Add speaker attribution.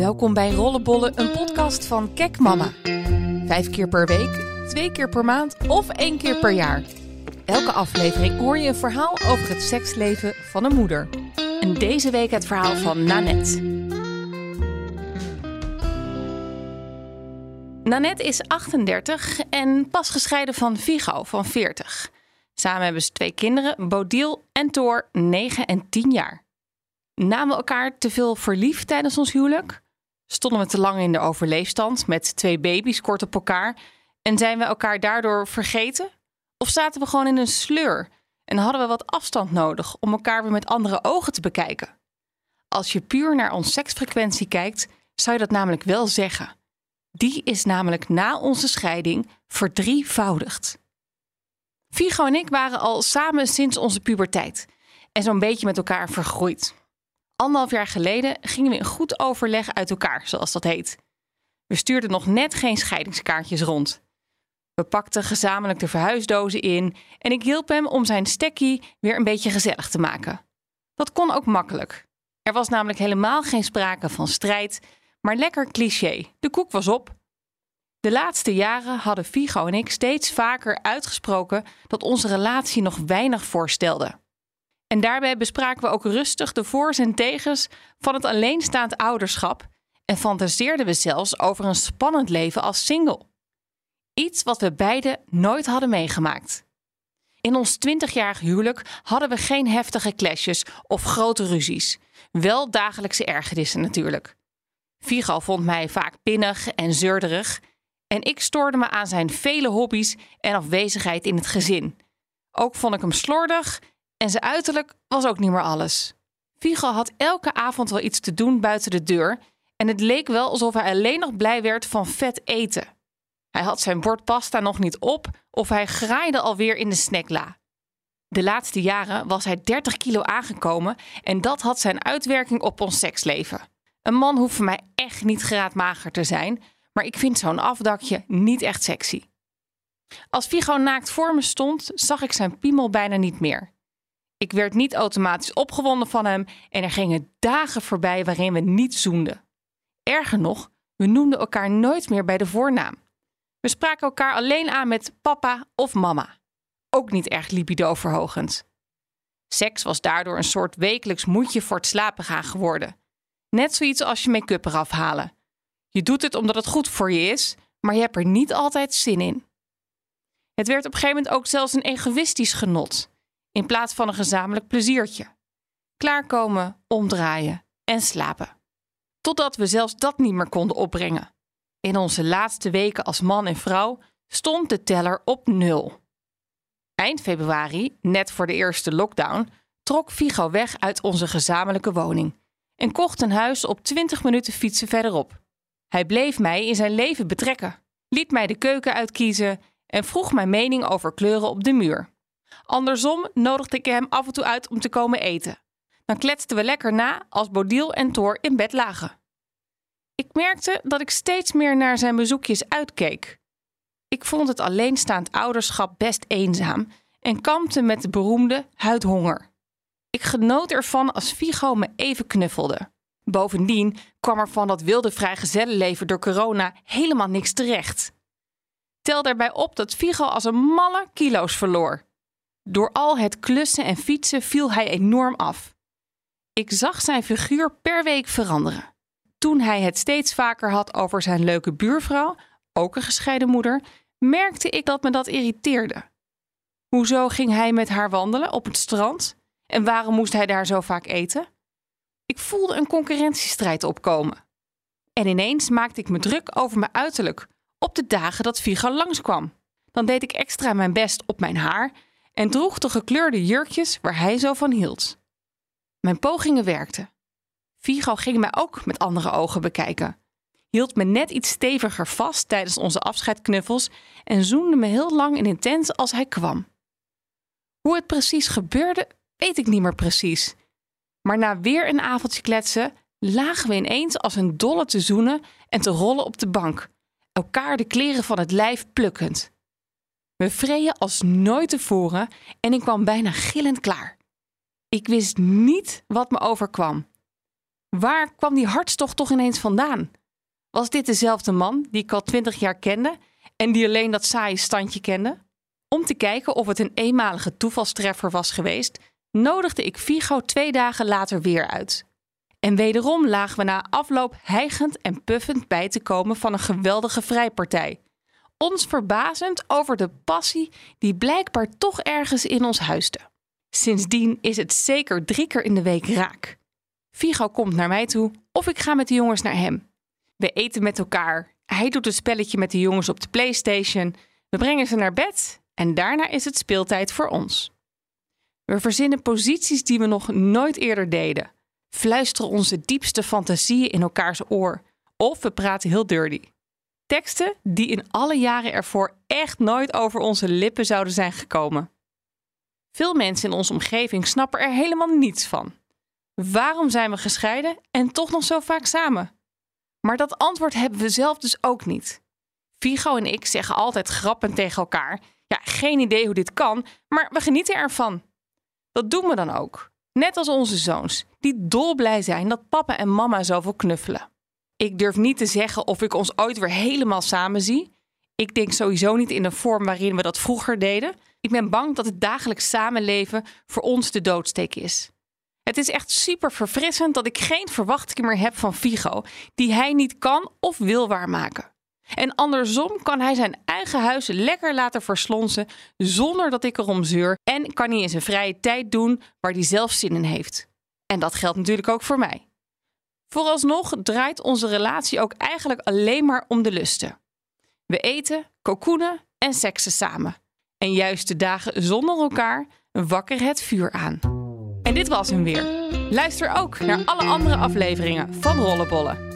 Speaker 1: Welkom bij Rollenbollen, een podcast van Kek Mama. Vijf keer per week, twee keer per maand of één keer per jaar. Elke aflevering hoor je een verhaal over het seksleven van een moeder. En deze week het verhaal van Nanette. Nanette is 38 en pas gescheiden van Vigo van 40. Samen hebben ze twee kinderen, Bodil en Thor, 9 en 10 jaar. Namen elkaar te veel verliefd tijdens ons huwelijk? Stonden we te lang in de overleefstand met twee baby's kort op elkaar en zijn we elkaar daardoor vergeten? Of zaten we gewoon in een sleur en hadden we wat afstand nodig om elkaar weer met andere ogen te bekijken? Als je puur naar onze seksfrequentie kijkt, zou je dat namelijk wel zeggen. Die is namelijk na onze scheiding verdrievoudigd. Vigo en ik waren al samen sinds onze puberteit en zo'n beetje met elkaar vergroeid. Anderhalf jaar geleden gingen we in goed overleg uit elkaar, zoals dat heet. We stuurden nog net geen scheidingskaartjes rond. We pakten gezamenlijk de verhuisdozen in en ik hielp hem om zijn stekkie weer een beetje gezellig te maken. Dat kon ook makkelijk. Er was namelijk helemaal geen sprake van strijd, maar lekker cliché. De koek was op. De laatste jaren hadden Vigo en ik steeds vaker uitgesproken dat onze relatie nog weinig voorstelde. En daarbij bespraken we ook rustig de voor's en tegens van het alleenstaand ouderschap en fantaseerden we zelfs over een spannend leven als single. Iets wat we beiden nooit hadden meegemaakt. In ons twintigjarig huwelijk hadden we geen heftige clashes of grote ruzies. Wel dagelijkse ergernissen natuurlijk. Vigo vond mij vaak pinnig en zeurderig en ik stoorde me aan zijn vele hobby's en afwezigheid in het gezin. Ook vond ik hem slordig en zijn uiterlijk was ook niet meer alles. Vigo had elke avond wel iets te doen buiten de deur en het leek wel alsof hij alleen nog blij werd van vet eten. Hij had zijn bord pasta nog niet op of hij graaide alweer in de snackla. De laatste jaren was hij 30 kilo aangekomen en dat had zijn uitwerking op ons seksleven. Een man hoeft voor mij echt niet graadmager te zijn, maar ik vind zo'n afdakje niet echt sexy. Als Vigo naakt voor me stond, zag ik zijn piemel bijna niet meer. Ik werd niet automatisch opgewonden van hem en er gingen dagen voorbij waarin we niet zoenden. Erger nog, we noemden elkaar nooit meer bij de voornaam. We spraken elkaar alleen aan met papa of mama. Ook niet erg libido-verhogend. Seks was daardoor een soort wekelijks moedje voor het slapen gaan geworden. Net zoiets als je make-up eraf halen. Je doet het omdat het goed voor je is, maar je hebt er niet altijd zin in. Het werd op een gegeven moment ook zelfs een egoïstisch genot in plaats van een gezamenlijk pleziertje. Klaarkomen, omdraaien en slapen. Totdat we zelfs dat niet meer konden opbrengen. In onze laatste weken als man en vrouw stond de teller op nul. Eind februari, net voor de eerste lockdown, trok Vigo weg uit onze gezamenlijke woning en kocht een huis op 20 minuten fietsen verderop. Hij bleef mij in zijn leven betrekken, liet mij de keuken uitkiezen en vroeg mijn mening over kleuren op de muur. Andersom nodigde ik hem af en toe uit om te komen eten. Dan kletsten we lekker na als Bodil en Thor in bed lagen. Ik merkte dat ik steeds meer naar zijn bezoekjes uitkeek. Ik vond het alleenstaand ouderschap best eenzaam en kampte met de beroemde huidhonger. Ik genoot ervan als Vigo me even knuffelde. Bovendien kwam er van dat wilde vrijgezellenleven door corona helemaal niks terecht. Tel daarbij op dat Vigo als een malle kilo's verloor. Door al het klussen en fietsen viel hij enorm af. Ik zag zijn figuur per week veranderen. Toen hij het steeds vaker had over zijn leuke buurvrouw, ook een gescheiden moeder, merkte ik dat me dat irriteerde. Hoezo ging hij met haar wandelen op het strand? En waarom moest hij daar zo vaak eten? Ik voelde een concurrentiestrijd opkomen. En ineens maakte ik me druk over mijn uiterlijk op de dagen dat Vigo langskwam. Dan deed ik extra mijn best op mijn haar en droeg de gekleurde jurkjes waar hij zo van hield. Mijn pogingen werkten. Vigo ging mij ook met andere ogen bekijken, hield me net iets steviger vast tijdens onze afscheidknuffels en zoende me heel lang en intens als hij kwam. Hoe het precies gebeurde, weet ik niet meer precies. Maar na weer een avondje kletsen, lagen we ineens als een dolle te zoenen en te rollen op de bank, elkaar de kleren van het lijf plukkend. We vreden als nooit tevoren en ik kwam bijna gillend klaar. Ik wist niet wat me overkwam. Waar kwam die hartstocht toch ineens vandaan? Was dit dezelfde man die ik al twintig jaar kende en die alleen dat saaie standje kende? Om te kijken of het een eenmalige toevalstreffer was geweest, nodigde ik Vigo twee dagen later weer uit. En wederom lagen we na afloop hijgend en puffend bij te komen van een geweldige vrijpartij. Ons verbazend over de passie die blijkbaar toch ergens in ons huisde. Sindsdien is het zeker drie keer in de week raak. Vigo komt naar mij toe of ik ga met de jongens naar hem. We eten met elkaar. Hij doet het spelletje met de jongens op de PlayStation. We brengen ze naar bed en daarna is het speeltijd voor ons. We verzinnen posities die we nog nooit eerder deden. Fluisteren onze diepste fantasieën in elkaars oor. Of we praten heel dirty. Teksten die in alle jaren ervoor echt nooit over onze lippen zouden zijn gekomen. Veel mensen in onze omgeving snappen er helemaal niets van. Waarom zijn we gescheiden en toch nog zo vaak samen? Maar dat antwoord hebben we zelf dus ook niet. Vigo en ik zeggen altijd grappend tegen elkaar: ja, geen idee hoe dit kan, maar we genieten ervan. Dat doen we dan ook. Net als onze zoons, die dolblij zijn dat papa en mama zoveel knuffelen. Ik durf niet te zeggen of ik ons ooit weer helemaal samen zie. Ik denk sowieso niet in de vorm waarin we dat vroeger deden. Ik ben bang dat het dagelijks samenleven voor ons de doodsteek is. Het is echt super verfrissend dat ik geen verwachtingen meer heb van Vigo, die hij niet kan of wil waarmaken. En andersom kan hij zijn eigen huis lekker laten verslonsen zonder dat ik erom zeur en kan hij in zijn vrije tijd doen waar hij zelf zin in heeft. En dat geldt natuurlijk ook voor mij. Vooralsnog draait onze relatie ook eigenlijk alleen maar om de lusten. We eten, kokoenen en seksen samen. En juist de dagen zonder elkaar wakker het vuur aan. En dit was hem weer. Luister ook naar alle andere afleveringen van Rollenbollen.